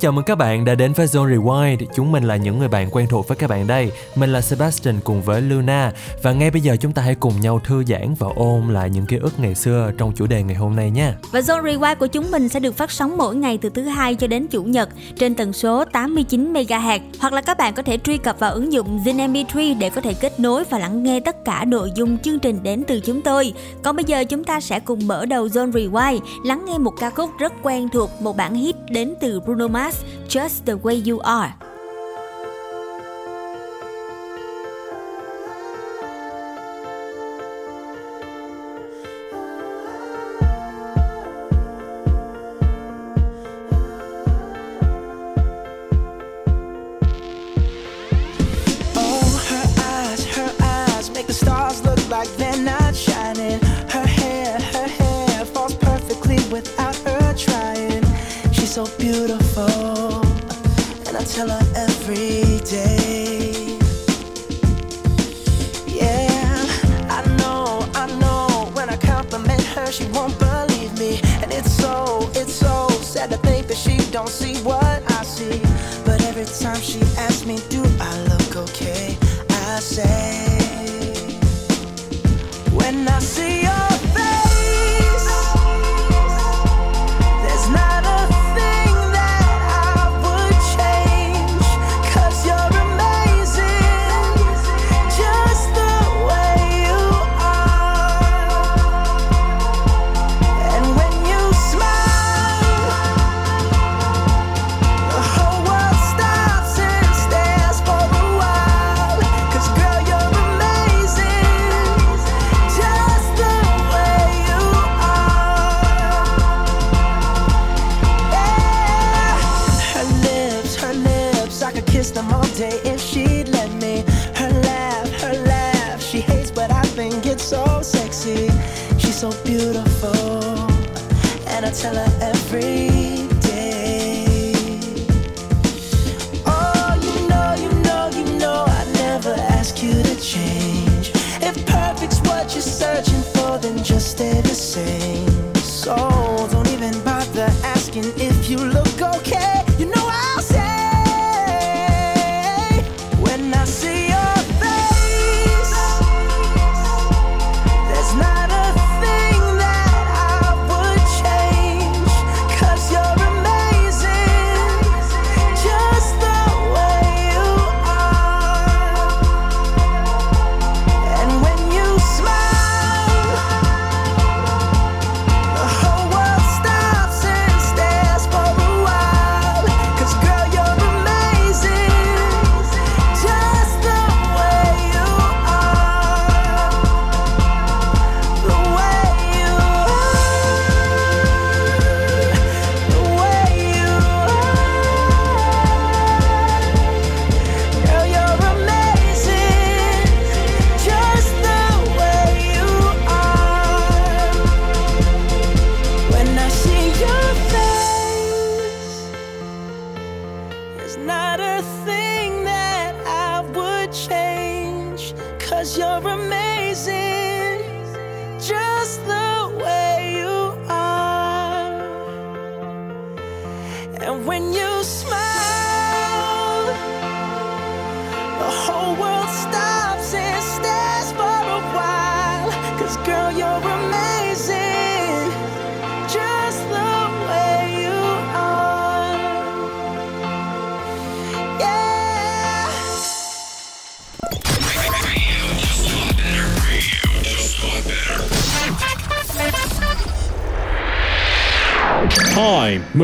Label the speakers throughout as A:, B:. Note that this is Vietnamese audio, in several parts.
A: chào mừng các bạn đã đến với Zone Rewind. Chúng mình là những người bạn quen thuộc với các bạn đây. Mình là Sebastian cùng với Luna và ngay bây giờ chúng ta hãy cùng nhau thư giãn và ôn lại những ký ức ngày xưa trong chủ đề ngày hôm nay nha.
B: Và Zone Rewind của chúng mình sẽ được phát sóng mỗi ngày từ thứ hai cho đến chủ nhật trên tần số 89 MHz hoặc là các bạn có thể truy cập vào ứng dụng Zin MP3 để có thể kết nối và lắng nghe tất cả nội dung chương trình đến từ chúng tôi. Còn bây giờ chúng ta sẽ cùng mở đầu Zone Rewind lắng nghe một ca khúc rất quen thuộc, một bản hit đến từ Bruno Mars, Just the Way You Are.
C: Her every day. Yeah, I know, I know. When I compliment her, she won't believe me, and it's so, it's so sad to think that she don't see what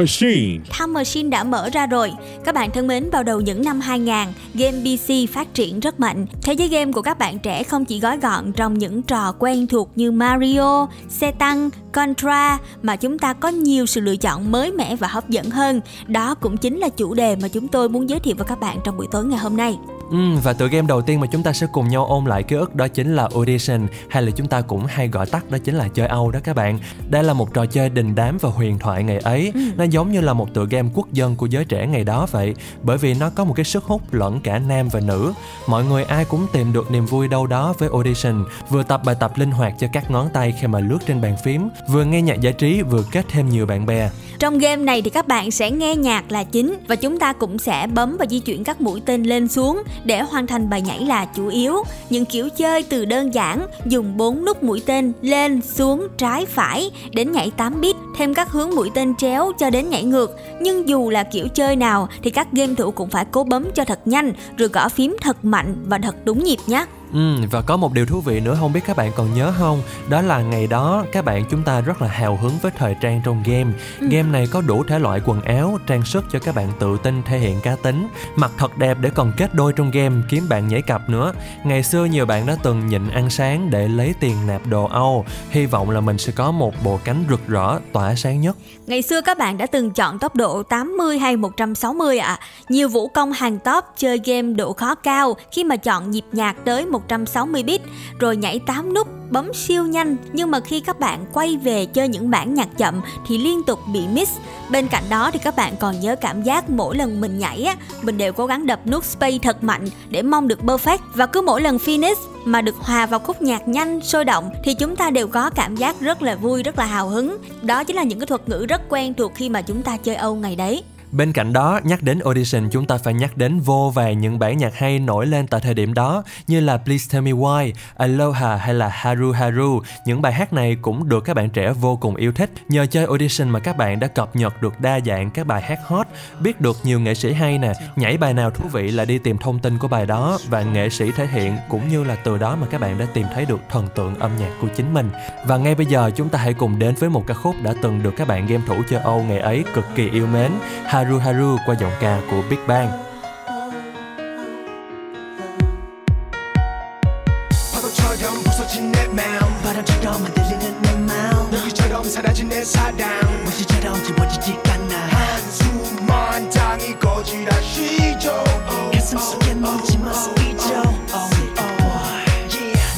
D: Machine.
B: Time Machine đã mở ra rồi. Các bạn thân mến, vào đầu những năm 2000, game PC phát triển rất mạnh. Thế giới game của các bạn trẻ không chỉ gói gọn trong những trò quen thuộc như Mario, xe tăng, Contra mà chúng ta có nhiều sự lựa chọn mới mẻ và hấp dẫn hơn. Đó cũng chính là chủ đề mà chúng tôi muốn giới thiệu với các bạn trong buổi tối ngày hôm nay.
A: Ừ, và tựa game đầu tiên mà chúng ta sẽ cùng nhau ôn lại ký ức đó chính là Audition hay là chúng ta cũng hay gọi tắt đó chính là chơi Âu đó các bạn. Đây là một trò chơi đình đám và huyền thoại ngày ấy. Ừ. Nó giống như là một tựa game quốc dân của giới trẻ ngày đó vậy, bởi vì nó có một cái sức hút lẫn cả nam và nữ. Mọi người ai cũng tìm được niềm vui đâu đó với Audition, vừa tập bài tập linh hoạt cho các ngón tay khi mà lướt trên bàn phím, vừa nghe nhạc giải trí vừa kết thêm nhiều bạn bè.
B: Trong game này thì các bạn sẽ nghe nhạc là chính và chúng ta cũng sẽ bấm và di chuyển các mũi tên lên xuống để hoàn thành bài nhảy là chủ yếu. Những kiểu chơi từ đơn giản dùng 4 nút mũi tên lên, xuống, trái, phải đến nhảy 8 bit, thêm các hướng mũi tên chéo cho đến nhảy ngược. Nhưng dù là kiểu chơi nào thì các game thủ cũng phải cố bấm cho thật nhanh rồi gõ phím thật mạnh và thật đúng nhịp nhé.
A: Ừ, và có một điều thú vị nữa không biết các bạn còn nhớ không? Đó là ngày đó các bạn chúng ta rất là hào hứng với thời trang trong game. Ừ. Game này có đủ thể loại quần áo, trang sức cho các bạn tự tin thể hiện cá tính. Mặc thật đẹp để còn kết đôi trong game kiếm bạn nhảy cặp nữa. Ngày xưa nhiều bạn đã từng nhịn ăn sáng để lấy tiền nạp đồ Âu. Hy vọng là mình sẽ có một bộ cánh rực rỡ, tỏa sáng nhất.
B: Ngày xưa các bạn đã từng chọn tốc độ 80 hay 160 ạ. À. Nhiều vũ công hàng top chơi game độ khó cao khi mà chọn nhịp nhạc tới 160 bit rồi nhảy 8 nút bấm siêu nhanh. Nhưng mà khi các bạn quay về chơi những bản nhạc chậm thì liên tục bị miss. Bên cạnh đó thì các bạn còn nhớ cảm giác mỗi lần mình nhảy á, mình đều cố gắng đập nút space thật mạnh để mong được perfect. Và cứ mỗi lần finish mà được hòa vào khúc nhạc nhanh sôi động thì chúng ta đều có cảm giác rất là vui rất là hào hứng. Đó chính là những cái thuật ngữ rất quen thuộc khi mà chúng ta chơi âu ngày đấy.
A: Bên cạnh đó, nhắc đến audition chúng ta phải nhắc đến vô vàn những bản nhạc hay nổi lên tại thời điểm đó như là Please Tell Me Why, Aloha hay là Haru Haru. Những bài hát này cũng được các bạn trẻ vô cùng yêu thích. Nhờ chơi audition mà các bạn đã cập nhật được đa dạng các bài hát hot, biết được nhiều nghệ sĩ hay nè, nhảy bài nào thú vị là đi tìm thông tin của bài đó và nghệ sĩ thể hiện cũng như là từ đó mà các bạn đã tìm thấy được thần tượng âm nhạc của chính mình. Và ngay bây giờ chúng ta hãy cùng đến với một ca khúc đã từng được các bạn game thủ châu Âu ngày ấy cực kỳ yêu mến. Haru Haru qua giọng ca của Big Bang.
C: 파도처럼 부서진 내 마음 바람처럼 흔들리는 내 마음 너희처럼 사라진 내 사랑 무시처럼 지워지지 않아 한숨만 당이 꺼지라 쉬죠 가슴 속에 묻지마 잊어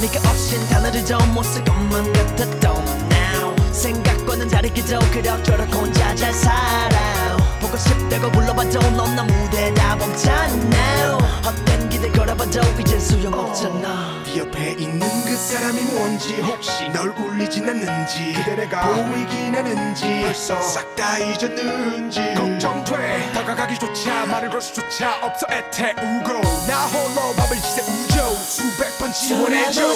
C: 네가 없인 단어를 못쓸 것만 같았던 now 생각과는 다르게도 그럭저럭 혼자 잘 살아 보고 싶다고 불러봐도 넌나 무대 다 멈췄나 헛된 기대 걸어봐도 이젠 소용없잖아. 네 옆에 있는 그 사람이 뭔지 혹시 널 울리진 않는지 그대 내가 보이긴 하는지 벌써 싹 다 잊었는지 걱정돼. 다가가기조차 말을 걸 수조차 없어. 애태우고 나 홀로 밥을 지새우죠. 수백 번 지원해줘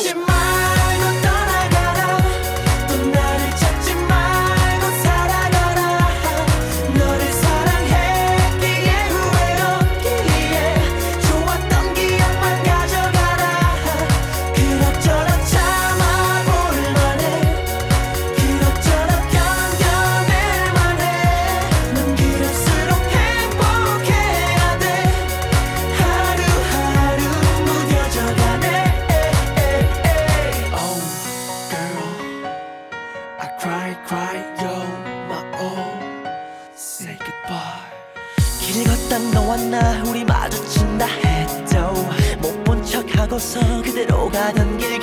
C: 척하고서 그대로 가던 길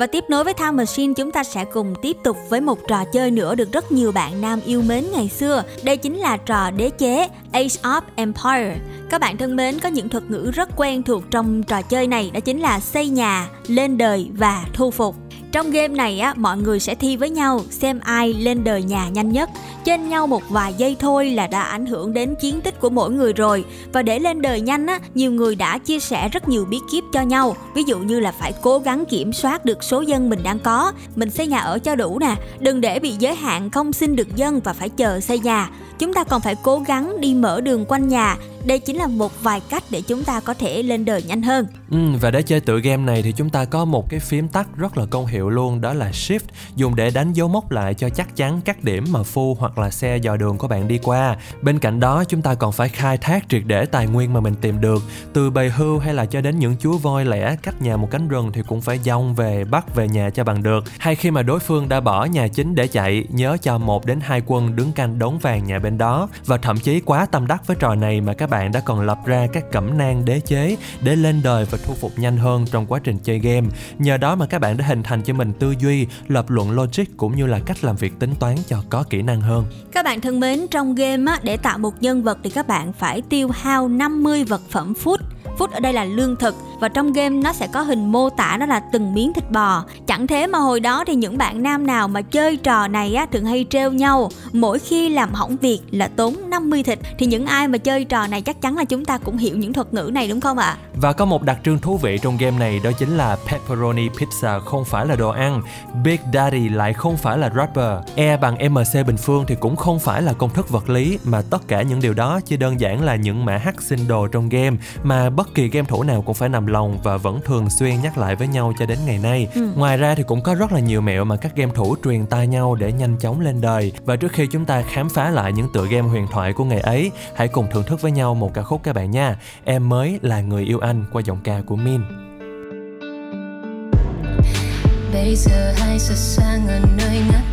B: Và tiếp nối với Time Machine chúng ta sẽ cùng tiếp tục với một trò chơi nữa được rất nhiều bạn nam yêu mến ngày xưa. Đây chính là trò đế chế Age of Empire. Các bạn thân mến, có những thuật ngữ rất quen thuộc trong trò chơi này đó chính là xây nhà, lên đời và thu phục. Trong game này á, mọi người sẽ thi với nhau xem ai lên đời nhà nhanh nhất. Trên nhau một vài giây thôi là đã ảnh hưởng đến chiến tích của mỗi người rồi. Và để lên đời nhanh á, nhiều người đã chia sẻ rất nhiều bí kíp cho nhau. Ví dụ như là phải cố gắng kiểm soát được số dân mình đang có, mình xây nhà ở cho đủ nè, đừng để bị giới hạn không xin được dân và phải chờ xây nhà. Chúng ta còn phải cố gắng đi mở đường quanh nhà. Đây chính là một vài cách để chúng ta có thể lên đời nhanh hơn.
A: Ừ, và để chơi tựa game này thì chúng ta có một cái phím tắt rất là công hiệu luôn đó là Shift dùng để đánh dấu mốc lại cho chắc chắn các điểm mà phu hoặc là xe dò đường của bạn đi qua. Bên cạnh đó chúng ta còn phải khai thác triệt để tài nguyên mà mình tìm được từ bầy hưu hay là cho đến những chú voi lẻ cách nhà một cánh rừng thì cũng phải dông về bắt về nhà cho bằng được. Hay khi mà đối phương đã bỏ nhà chính để chạy nhớ cho một đến hai quân đứng canh đống vàng nhà bên đó và thậm chí quá tâm đắc với trò này mà các bạn đã còn lập ra các cẩm nang đế chế để lên đời và thu phục nhanh hơn trong quá trình chơi game. Nhờ đó mà các bạn đã hình thành cho mình tư duy, lập luận logic cũng như là cách làm việc tính toán cho có kỹ năng hơn.
B: Các bạn thân mến, trong game á, để tạo một nhân vật thì các bạn phải tiêu hao 50 vật phẩm food. Food ở đây là lương thực và trong game nó sẽ có hình mô tả đó là từng miếng thịt bò. Chẳng thế mà hồi đó thì những bạn nam nào mà chơi trò này á thường hay trêu nhau, mỗi khi làm hỏng việc là tốn 50 thịt thì những ai mà chơi trò này chắc chắn là chúng ta cũng hiểu những thuật ngữ này đúng không ạ?
A: Và có một đặc trưng thú vị trong game này đó chính là pepperoni pizza không phải là đồ ăn, Big Daddy lại không phải là rapper, E bằng MC bình phương thì cũng không phải là công thức vật lý mà tất cả những điều đó chỉ đơn giản là những mã hắc sinh đồ trong game mà bất kỳ game thủ nào cũng phải nằm lòng và vẫn thường xuyên nhắc lại với nhau cho đến ngày nay. Ngoài ra thì cũng có rất là nhiều mẹo mà các game thủ truyền tai nhau để nhanh chóng lên đời. Và trước khi chúng ta khám phá lại những tựa game huyền thoại của ngày ấy, hãy cùng thưởng thức với nhau một ca khúc các bạn nha. Em mới là người yêu anh qua giọng ca của Min.
E: Bây giờ hai giờ sáng ở nơi ngã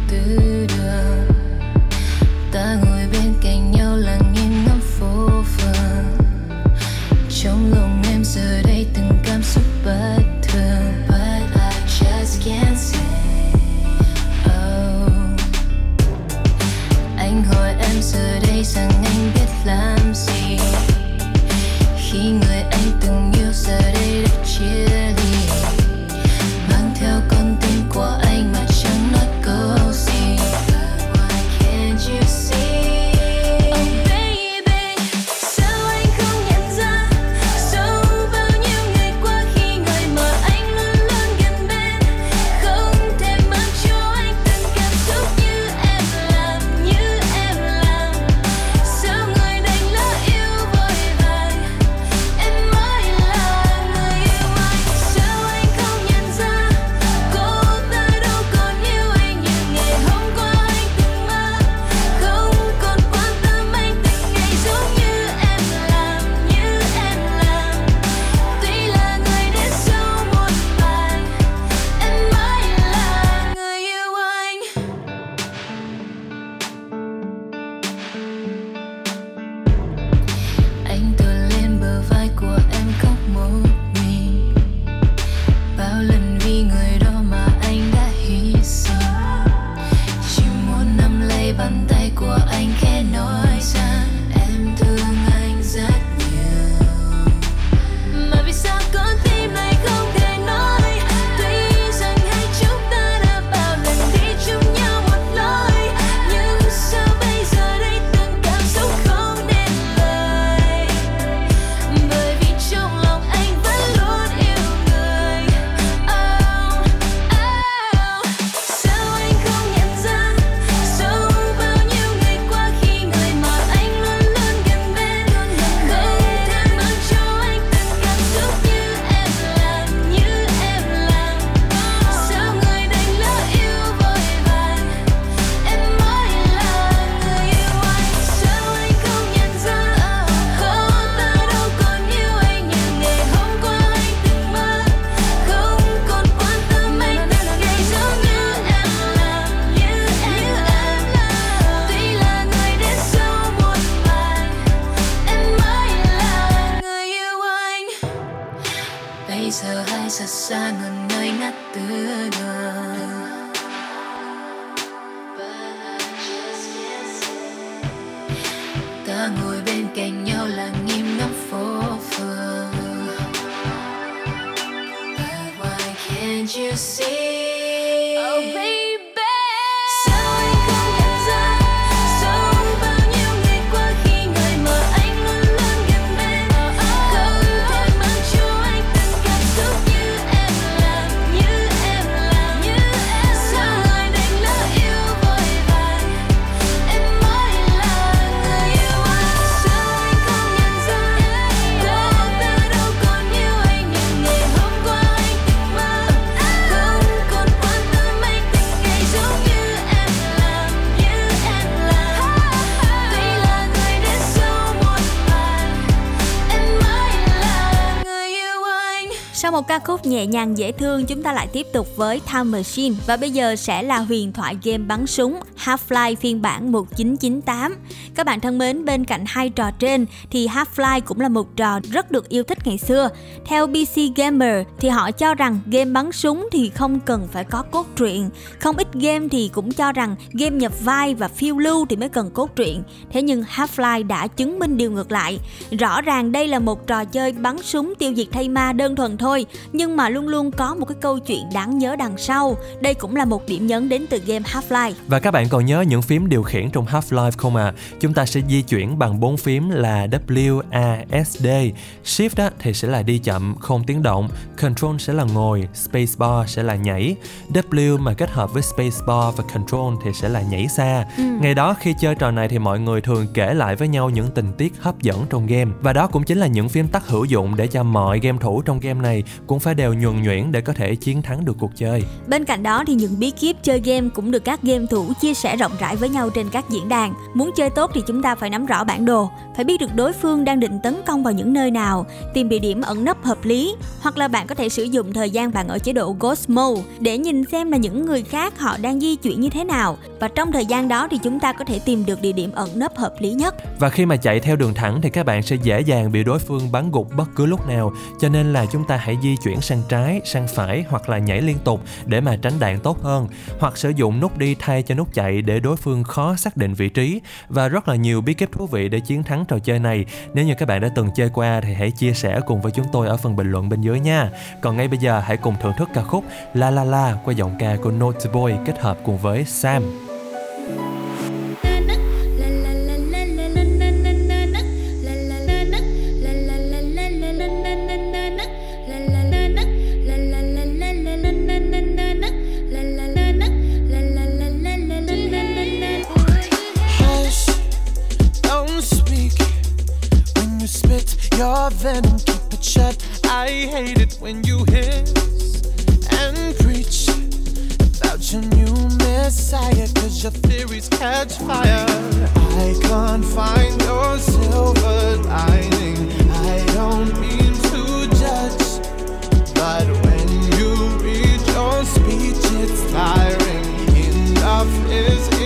F: Sau một
B: ca khúc nhẹ nhàng dễ thương, chúng ta lại tiếp tục với Time Machine và bây giờ sẽ là huyền thoại game bắn súng Half-Life phiên bản 1998. Các bạn thân mến, bên cạnh hai trò trên thì Half-Life cũng là một trò rất được yêu thích ngày xưa. Theo PC Gamer thì họ cho rằng game bắn súng thì không cần phải có cốt truyện. Không ít game thì cũng cho rằng game nhập vai và phiêu lưu thì mới cần cốt truyện. Thế nhưng Half-Life đã chứng minh điều ngược lại. Rõ ràng đây là một trò chơi bắn súng tiêu diệt thây ma đơn thuần thôi, nhưng mà luôn luôn có một cái câu chuyện đáng nhớ đằng sau. Đây cũng là một điểm nhấn đến từ game Half-Life.
A: Và các bạn còn nhớ những phím điều khiển trong Half-Life không à? Chúng ta sẽ di chuyển bằng bốn phím là W, A, S, D. Shift á, thì sẽ là đi chậm, không tiếng động. Control sẽ là ngồi, Spacebar sẽ là nhảy. W mà kết hợp với Spacebar và Control thì sẽ là nhảy xa. Ngày đó khi chơi trò này thì mọi người thường kể lại với nhau những tình tiết hấp dẫn trong game. Và đó cũng chính là những phím tắt hữu dụng để cho mọi game thủ trong game này cũng phải đều nhuần nhuyễn để có thể chiến thắng được cuộc chơi.
B: Bên cạnh đó thì những bí kíp chơi game cũng được các game thủ chia sẻ rộng rãi với nhau trên các diễn đàn. Muốn chơi tốt thì chúng ta phải nắm rõ bản đồ, phải biết được đối phương đang định tấn công vào những nơi nào, tìm địa điểm ẩn nấp hợp lý, hoặc là bạn có thể sử dụng thời gian bạn ở chế độ Ghost Mode để nhìn xem là những người khác họ đang di chuyển như thế nào và trong thời gian đó thì chúng ta có thể tìm được địa điểm ẩn nấp hợp lý nhất.
A: Và khi mà chạy theo đường thẳng thì các bạn sẽ dễ dàng bị đối phương bắn gục bất cứ lúc nào. Cho nên là chúng ta hãy di chuyển sang trái, sang phải hoặc là nhảy liên tục để mà tránh đạn tốt hơn. Hoặc sử dụng nút đi thay cho nút chạy để đối phương khó xác định vị trí. Và rất là nhiều bí kíp thú vị để chiến thắng trò chơi này. Nếu như các bạn đã từng chơi qua thì hãy chia sẻ cùng với chúng tôi ở phần bình luận bên dưới nha. Còn ngay bây giờ hãy cùng thưởng thức ca khúc La La La qua giọng ca của Noteboy kết hợp cùng với Sam.
D: Hush, your venom. Keep it shut. I hate it when you hiss and preach about your new messiah. Cause your theories catch fire. I can't find your silver lining. I don't mean to judge. But when you read your speech, it's tiring. Enough is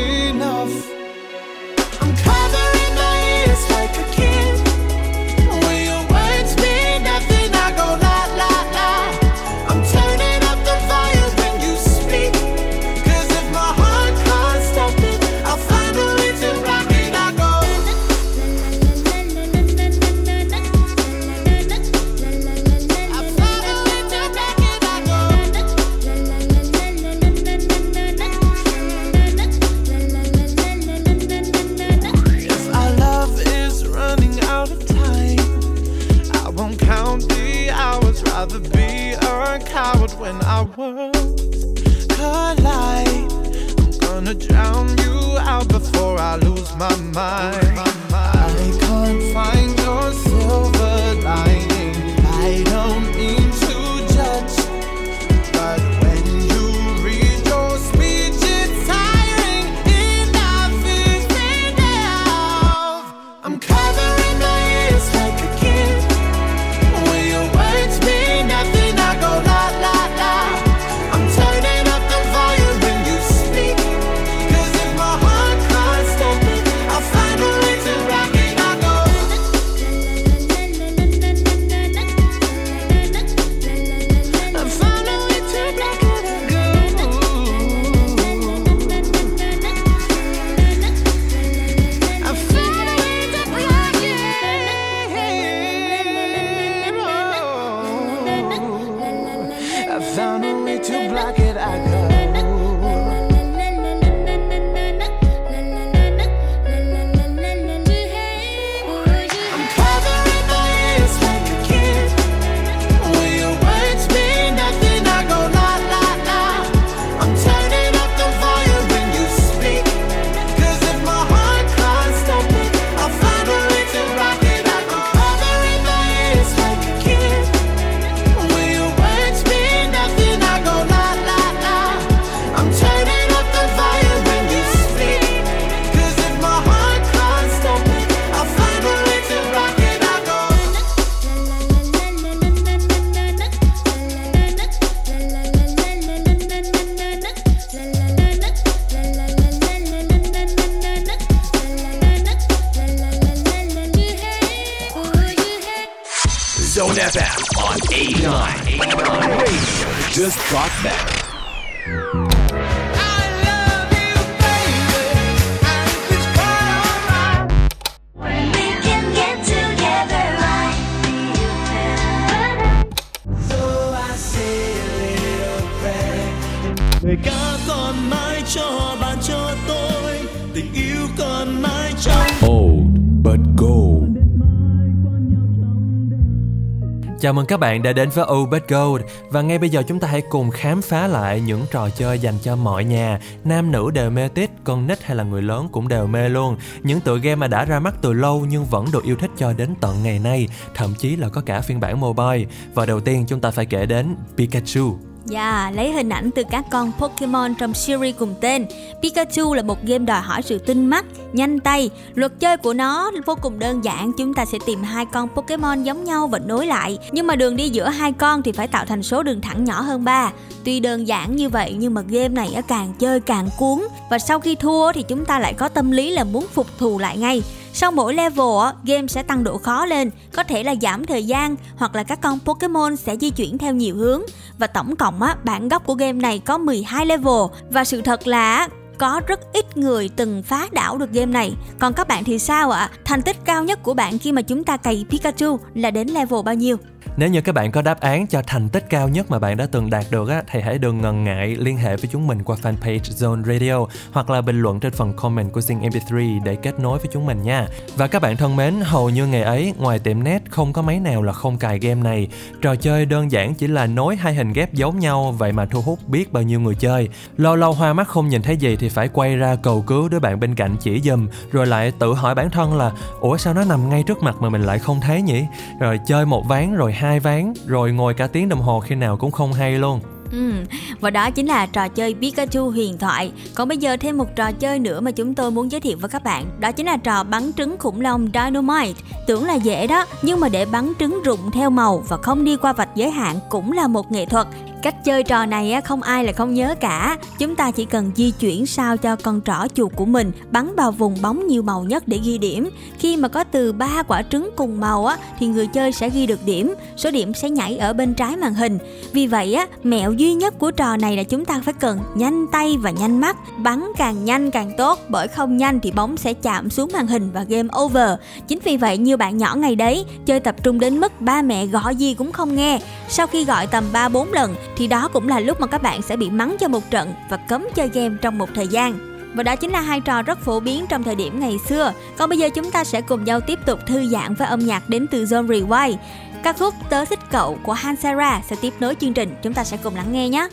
A: các bạn đã đến với Old Gold. Và ngay bây giờ chúng ta hãy cùng khám phá lại những trò chơi dành cho mọi nhà. Nam nữ đều mê tít, con nít hay là người lớn cũng đều mê luôn. Những tựa game mà đã ra mắt từ lâu nhưng vẫn được yêu thích cho đến tận ngày nay Thậm chí là có cả phiên bản mobile. Và đầu tiên chúng ta phải kể đến Pikachu.
B: Yeah, lấy hình ảnh từ các con Pokemon trong series cùng tên. Pikachu là một game đòi hỏi sự tinh mắt, nhanh tay. Luật chơi của nó vô cùng đơn giản, chúng ta sẽ tìm hai con Pokemon giống nhau và nối lại. Nhưng mà đường đi giữa hai con thì phải tạo thành số đường thẳng nhỏ hơn 3. Tuy đơn giản như vậy nhưng mà game này càng chơi càng cuốn và sau khi thua thì chúng ta lại có tâm lý là muốn phục thù lại ngay. Sau mỗi level, game sẽ tăng độ khó lên, có thể là giảm thời gian hoặc là các con Pokemon sẽ di chuyển theo nhiều hướng. Và tổng cộng á, bản gốc của game này có 12 level và sự thật là có rất ít người từng phá đảo được game này. Còn các bạn thì sao ạ? Thành tích cao nhất của bạn khi mà chúng ta cày Pikachu là đến level bao nhiêu?
A: Nếu như các bạn có đáp án cho thành tích cao nhất mà bạn đã từng đạt được á, thì hãy đừng ngần ngại liên hệ với chúng mình qua fanpage Zone Radio hoặc là bình luận trên phần comment của Zing MP3 để kết nối với chúng mình nha. Và các bạn thân mến, hầu như ngày ấy ngoài tiệm net không có máy nào là không cài game này. Trò chơi đơn giản chỉ là nối hai hình ghép giống nhau vậy mà thu hút biết bao nhiêu người chơi. Lâu lâu hoa mắt không nhìn thấy gì thì phải quay ra cầu cứu đứa bạn bên cạnh chỉ giùm rồi lại tự hỏi bản thân là ủa sao nó nằm ngay trước mặt mà mình lại không thấy nhỉ? Rồi chơi một ván rồi hai ván rồi ngồi cả tiếng đồng hồ khi nào cũng không hay luôn.
B: Ừ, và đó chính là trò chơi Pikachu huyền thoại. Còn bây giờ thêm một trò chơi nữa mà chúng tôi muốn giới thiệu với các bạn. Đó chính là trò bắn trứng khủng long Dynamite. Tưởng là dễ đó, nhưng mà để bắn trứng rụng theo màu và không đi qua vạch giới hạn cũng là một nghệ thuật. Cách chơi trò này không ai là không nhớ cả. Chúng ta chỉ cần di chuyển sao cho con trỏ chuột của mình bắn vào vùng bóng nhiều màu nhất để ghi điểm. Khi mà có từ 3 quả trứng cùng màu á, thì người chơi sẽ ghi được điểm. Số điểm sẽ nhảy ở bên trái màn hình. Vì vậy á, mẹo duy nhất của trò này là chúng ta phải cần nhanh tay và nhanh mắt. Bắn càng nhanh càng tốt, bởi không nhanh thì bóng sẽ chạm xuống màn hình và game over. Chính vì vậy nhiều bạn nhỏ ngày đấy chơi tập trung đến mức ba mẹ gọi gì cũng không nghe. Sau khi gọi tầm 3-4 lần thì đó cũng là lúc mà các bạn sẽ bị mắng cho một trận và cấm chơi game trong một thời gian. Và đó chính là hai trò rất phổ biến trong thời điểm ngày xưa. Còn bây giờ chúng ta sẽ cùng nhau tiếp tục thư giãn với âm nhạc đến từ Zone Rewind. Ca khúc Tớ thích cậu của Hansara sẽ tiếp nối chương trình. Chúng ta sẽ cùng lắng nghe nhé.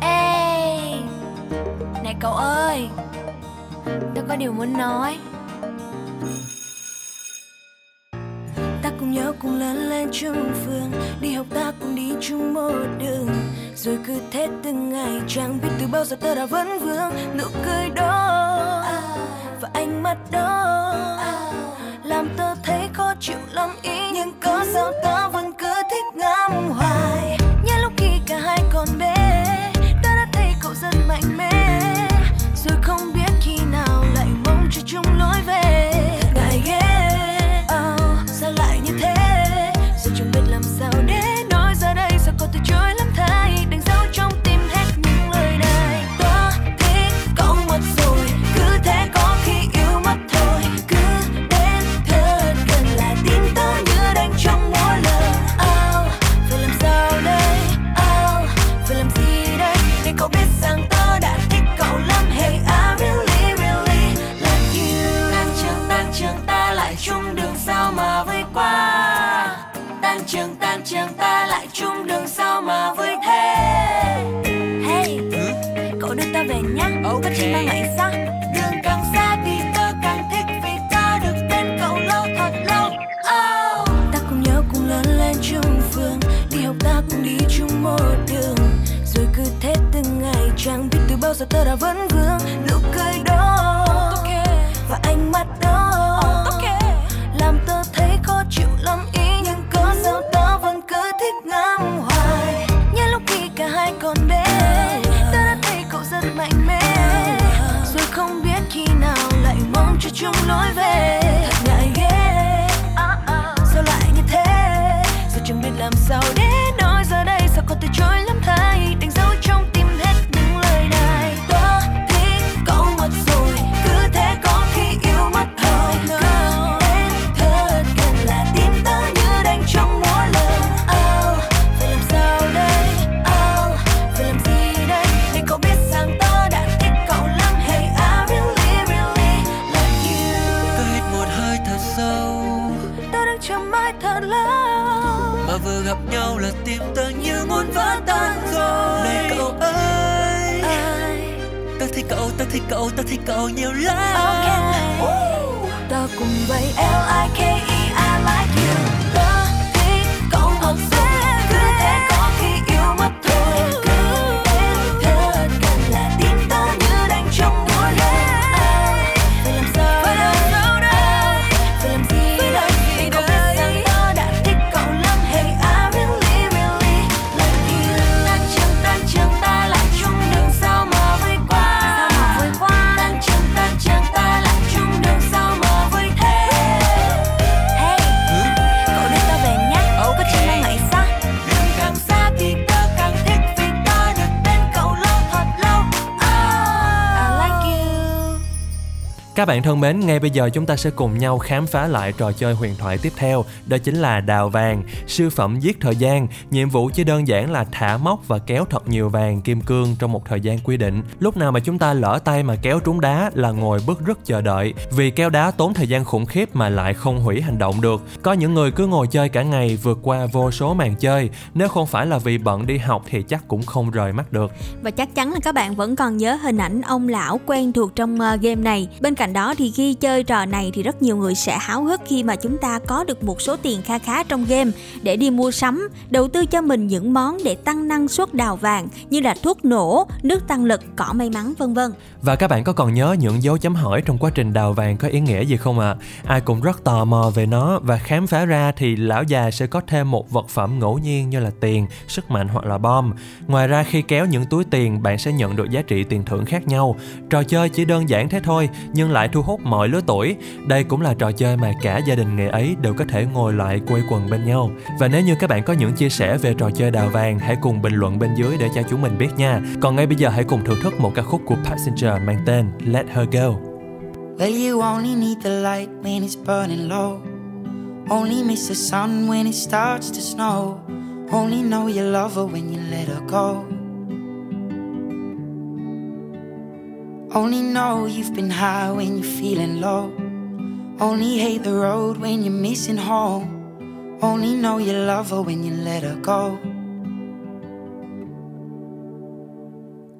F: Ê Này cậu ơi Tớ có điều muốn nói
G: ta cùng nhau cùng lớn lên chung phường đi học ta cùng đi chung một đường. Rồi cứ thế từng ngày, chẳng biết từ bao giờ ta đã vẫn vương. Nụ cười đó và ánh mắt đó làm ta thấy khó chịu lắm ý. Nhưng có sao ta vẫn cứ thích ngắm hoài. Nhớ lúc khi cả hai còn bé ta đã thấy cậu rất mạnh mẽ. Rồi không biết khi nào lại mong cho chung lối về.
A: Các bạn thân mến, ngay bây giờ chúng ta sẽ cùng nhau khám phá lại trò chơi huyền thoại tiếp theo, đó chính là đào vàng, siêu phẩm giết thời gian. Nhiệm vụ chỉ đơn giản là thả móc và kéo thật nhiều vàng kim cương trong một thời gian quy định. Lúc nào mà chúng ta lỡ tay mà kéo trúng đá là ngồi bức rứt chờ đợi, vì kéo đá tốn thời gian khủng khiếp mà lại không hủy hành động được. Có những người cứ ngồi chơi cả ngày vượt qua vô số màn chơi, nếu không phải là vì bận đi học thì chắc cũng không rời mắt được.
B: Và chắc chắn là các bạn vẫn còn nhớ hình ảnh ông lão quen thuộc trong ờ, game này. Bên cạnh đó thì khi chơi trò này thì rất nhiều người sẽ háo hức khi mà chúng ta có được một số tiền kha khá trong game để đi mua sắm, đầu tư cho mình những món để tăng năng suất đào vàng như là thuốc nổ, nước tăng lực, cỏ may mắn vân vân.
A: Và các bạn có còn nhớ những dấu chấm hỏi trong quá trình đào vàng có ý nghĩa gì không ạ? Ai cũng rất tò mò về nó và khám phá ra thì lão già sẽ có thêm một vật phẩm ngẫu nhiên như là tiền, sức mạnh hoặc là bom. Ngoài ra khi kéo những túi tiền bạn sẽ nhận được giá trị tiền thưởng khác nhau. Trò chơi chỉ đơn giản thế thôi nhưng lại thu hút mọi lứa tuổi. Đây cũng là trò chơi mà cả gia đình ngày ấy đều có thể ngồi lại quây quần bên nhau. Và nếu như các bạn có những chia sẻ về trò chơi đào vàng hãy cùng bình luận bên dưới để cho chúng mình biết nha. Còn ngay bây giờ hãy cùng thưởng thức một ca khúc của Passenger mang tên Let Her Go.
H: Well, you only need the light when it's burning low. Only miss the sun when it starts to snow. Only know you love her when you let her go. Only know you've been high when you're feeling low. Only hate the road when you're missing home. Only know you love her when you let her go.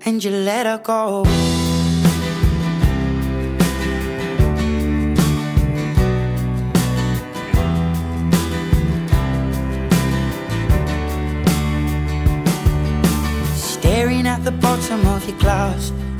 H: And you let her go. Staring at the bottom of your glass,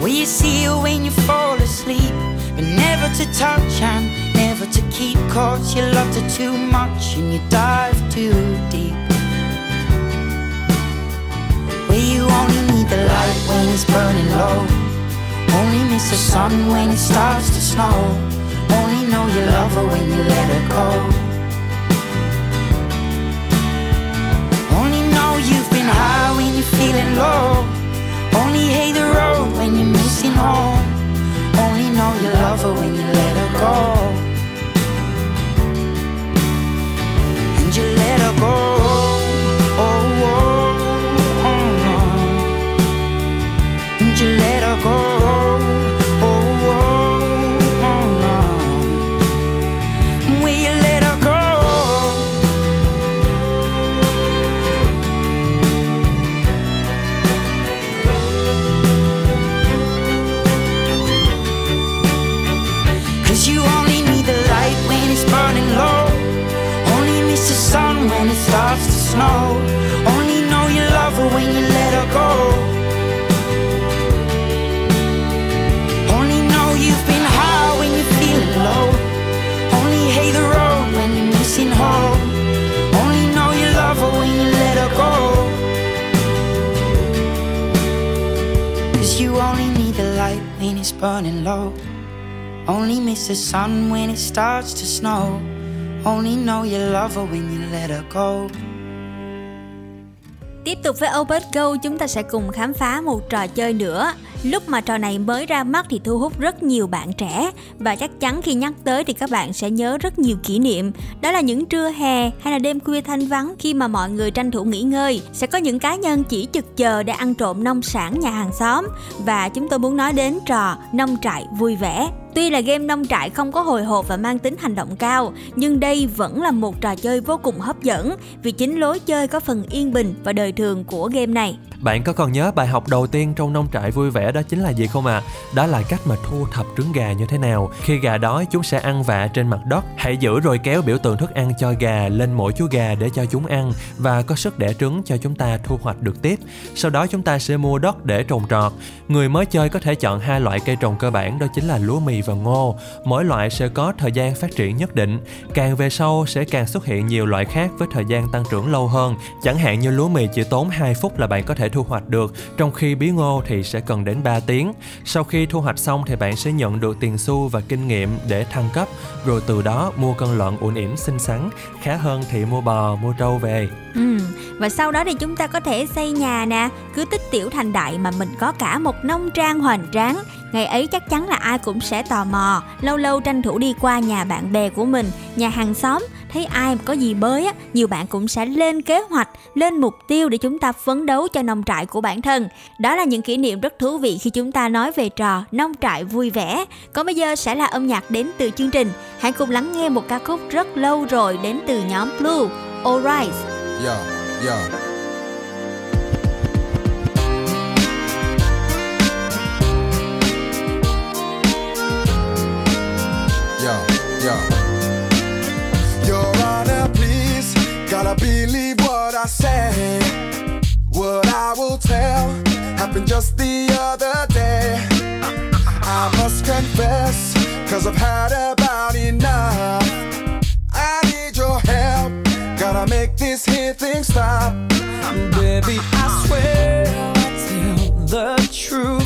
H: Will you see you when you fall asleep? But never to touch and never to keep. Cause you loved her too much and you dive too deep. Where you only need the light when it's burning low. Only miss the sun when it starts to snow. Only know you love her when you let her go. Burning low. Only miss the sun when it starts to snow. Only know you love her when you let her go.
B: Tiếp tục với Obert Go, chúng ta sẽ cùng khám phá một trò chơi nữa. Lúc mà trò này mới ra mắt thì thu hút rất nhiều bạn trẻ và chắc chắn khi nhắc tới thì các bạn sẽ nhớ rất nhiều kỷ niệm. Đó là những trưa hè hay là đêm khuya thanh vắng khi mà mọi người tranh thủ nghỉ ngơi. Sẽ có những cá nhân chỉ chực chờ để ăn trộm nông sản nhà hàng xóm và chúng tôi muốn nói đến trò nông trại vui vẻ. Tuy là game nông trại không có hồi hộp và mang tính hành động cao, nhưng đây vẫn là một trò chơi vô cùng hấp dẫn vì chính lối chơi có phần yên bình và đời thường của game này.
A: Bạn có còn nhớ bài học đầu tiên trong nông trại vui vẻ đó chính là gì không ạ? À? Đó là cách mà thu thập trứng gà như thế nào. Khi gà đói, chúng sẽ ăn vạ trên mặt đất. Hãy giữ rồi kéo biểu tượng thức ăn cho gà lên mỗi chú gà để cho chúng ăn và có sức đẻ trứng cho chúng ta thu hoạch được tiếp. Sau đó chúng ta sẽ mua đất để trồng trọt. Người mới chơi có thể chọn hai loại cây trồng cơ bản, đó chính là lúa mì và ngô. Mỗi loại sẽ có thời gian phát triển nhất định. Càng về sau, sẽ càng xuất hiện nhiều loại khác với thời gian tăng trưởng lâu hơn. Chẳng hạn như lúa mì chỉ tốn 2 phút là bạn có thể thu hoạch được, trong khi bí ngô thì sẽ cần đến 3 tiếng. Sau khi thu hoạch xong thì bạn sẽ nhận được tiền xu và kinh nghiệm để thăng cấp, rồi từ đó mua con lợn uốn ỉm xinh xắn, khá hơn thì mua bò, mua trâu về.
B: Ừ, và sau đó thì chúng ta có thể xây nhà nè, cứ tích tiểu thành đại mà mình có cả một nông trang hoành tráng. Ngày ấy chắc chắn là ai cũng sẽ tò mò, lâu lâu tranh thủ đi qua nhà bạn bè của mình, nhà hàng xóm, thấy ai mà có gì bới á, nhiều bạn cũng sẽ lên kế hoạch, lên mục tiêu để chúng ta phấn đấu cho nông trại của bản thân. Đó là những kỷ niệm rất thú vị khi chúng ta nói về trò nông trại vui vẻ. Còn bây giờ sẽ là âm nhạc đến từ chương trình. Hãy cùng lắng nghe một ca khúc rất lâu rồi đến từ nhóm Blue, Alright.
I: yeah, yeah. Just the other day. I must confess, cause I've had about enough. I need your help, gotta make this here thing stop.
D: Baby, I swear I'll tell the truth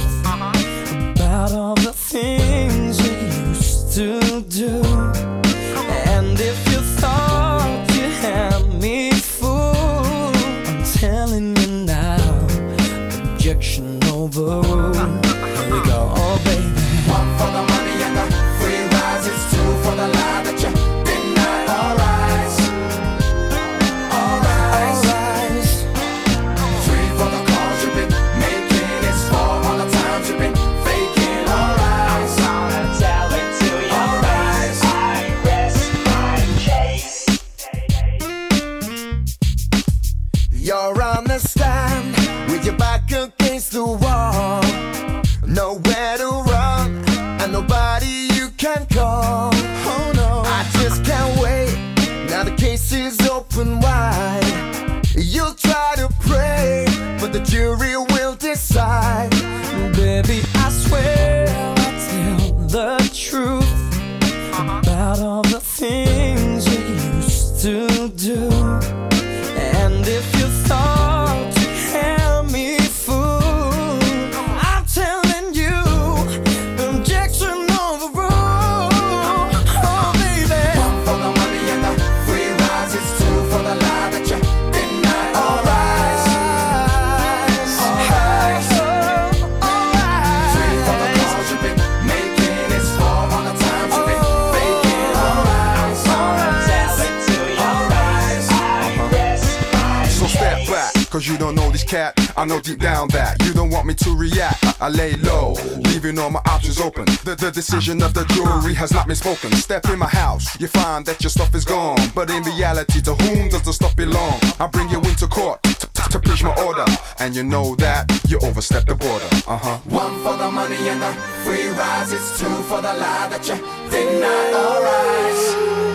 I: I know deep down that you don't want me to react. I lay low, leaving all my options open. The, the decision of the jury has not been spoken. Step in my house, you find that your stuff is gone. But in reality, to whom does the stuff belong? I bring you into court to, to, to preach my order. And you know that you overstepped the border. Uh huh. One for the money and the free rise. It's two for the lie that you. Alright. Alright.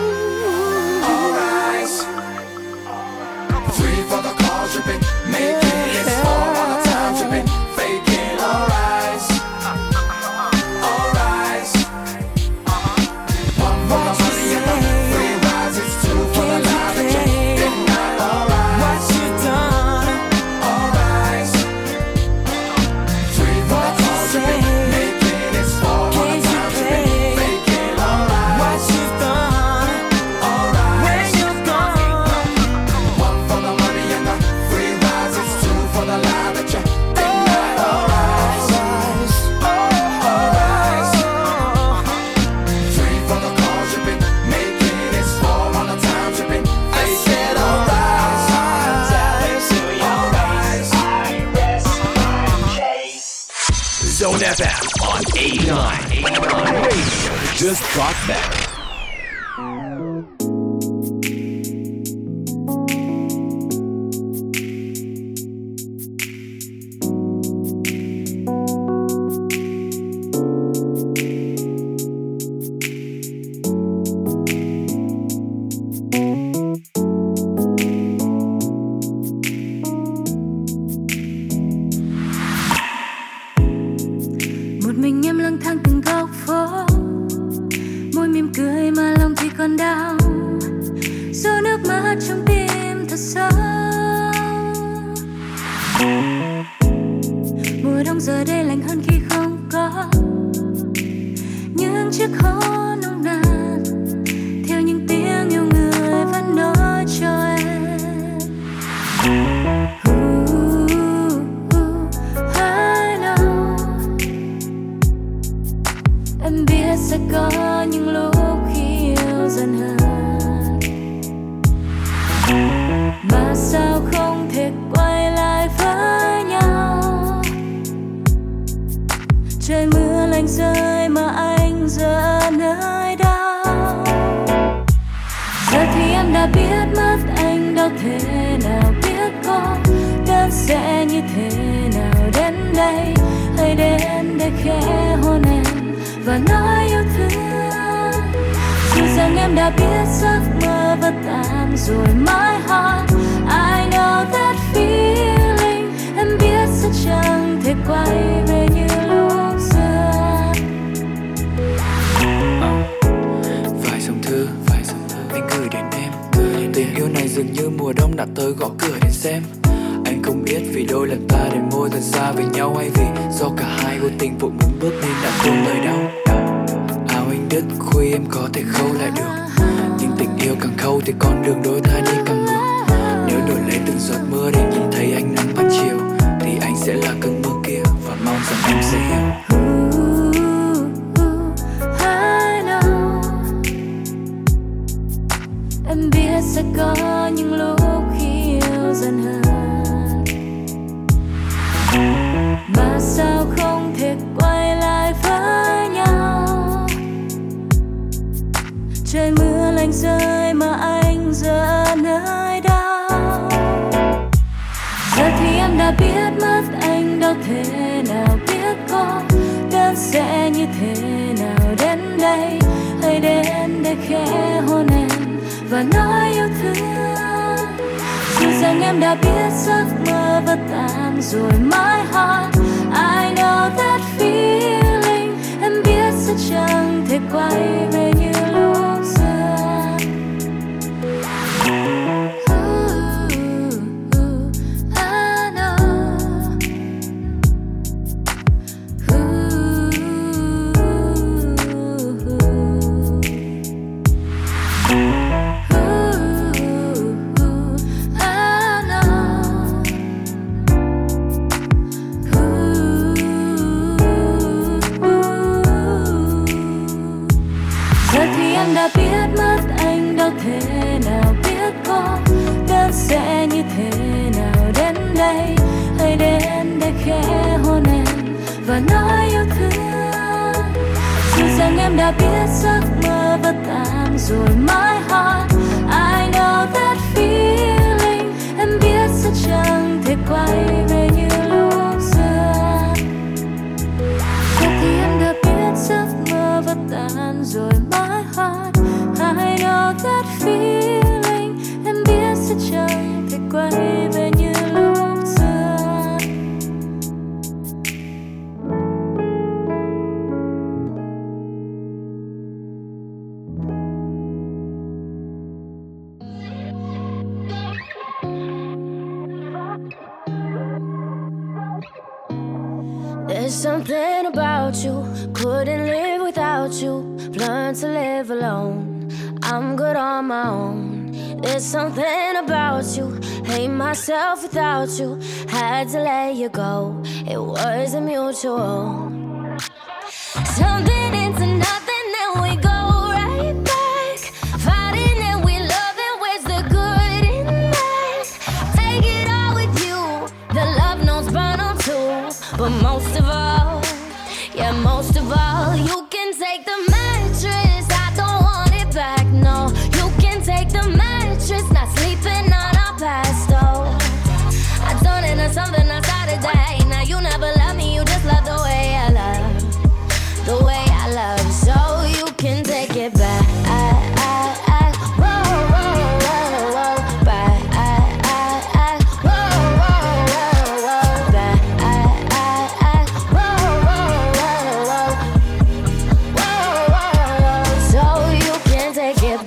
F: Talk back. Sẽ có những lúc khi yêu dần hơn. Mà sao không thể quay lại với nhau? Trời mưa lạnh rơi mà anh giờ nơi đâu? Giờ thì em đã biết mất anh đâu thể nào, biết có đơn sẽ như thế nào đến đây. Hãy đến để khẽ hôn em và nói em đã biết giấc mơ vẫn tan rồi mãi hot I know that feeling, em biết sẽ chẳng thể quay về như lúc xưa.
J: Vài dòng thư vài dòng thư. Anh gửi đến em tình yêu này dường như mùa đông đã tới, gõ cửa đến xem. Anh không biết vì đôi lần ta để môi thật xa với nhau hay vì do cả hai vô tình vội muốn bước nên đã cùng lời đau đất khuya đứt em có thể khâu lại được. Nhưng tình yêu càng khâu thì con đường đôi ta đi càng ngược. Nếu đổi lấy từng giọt mưa để nhìn thấy ánh nắng ban chiều, thì anh sẽ là cơn mưa kia và mong rằng em sẽ hiểu.
F: Em biết sẽ có em đã biết giấc mơ vỡ tan rồi mãi heart I know that feeling, em biết sẽ chẳng thể quay về như rồi mãi hát I know that feeling em biết sẽ chẳng thể quay về như lúc xưa. Giờ khi em đã biết giấc mơ vỡ tan rồi mãi hát I know that feeling, em biết sẽ chẳng thể quay về
G: you. Learn to live alone. I'm good on my own. There's something about you, hate myself without you. Had to let you go, it wasn't mutual. Something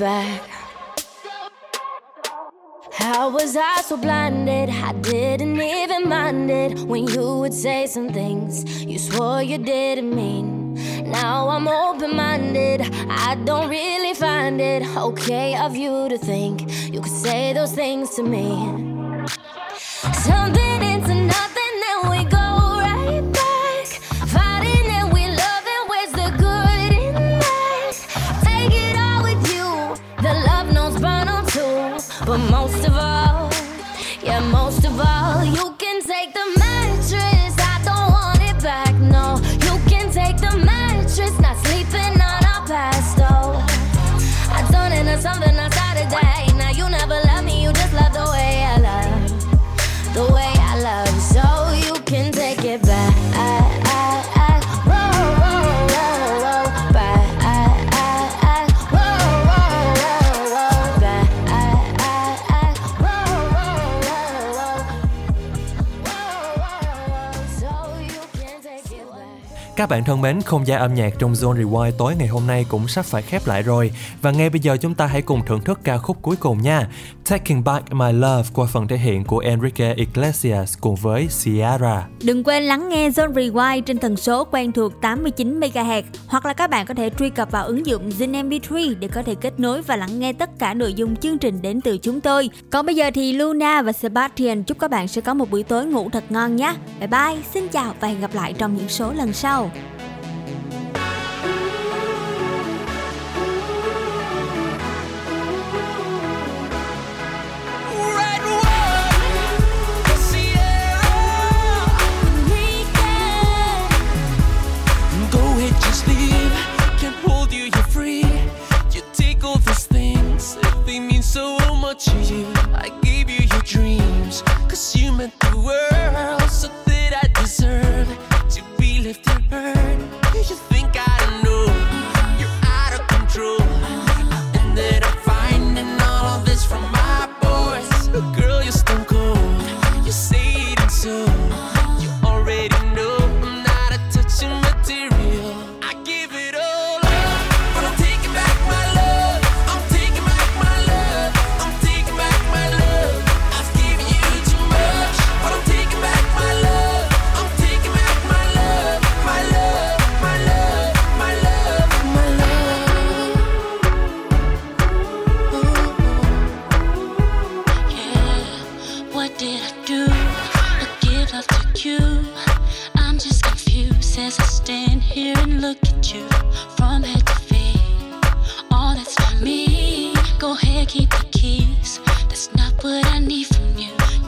G: back. How was I so blinded? I didn't even mind it when you would say some things you swore you didn't mean. Now I'm open minded, I don't really find it okay of you to think you could say those things to me. Something
A: Các bạn thân mến, không gian âm nhạc trong Zone Rewind tối ngày hôm nay cũng sắp phải khép lại rồi Và ngay bây giờ chúng ta hãy cùng thưởng thức ca khúc cuối cùng nha Taking Back My Love qua phần thể hiện của Enrique Iglesias cùng với Ciara
B: Đừng quên lắng nghe Zone Rewind trên tần số quen thuộc 89 MHz hoặc là các bạn có thể truy cập vào ứng dụng Zin MP3 để có thể kết nối và lắng nghe tất cả nội dung chương trình đến từ chúng tôi. Còn bây giờ thì Luna và Sebastian chúc các bạn sẽ có một buổi tối ngủ thật ngon nhé. Bye bye, xin chào và hẹn gặp lại trong những số lần sau.
F: hair, keep the keys. That's not what I need from
K: you.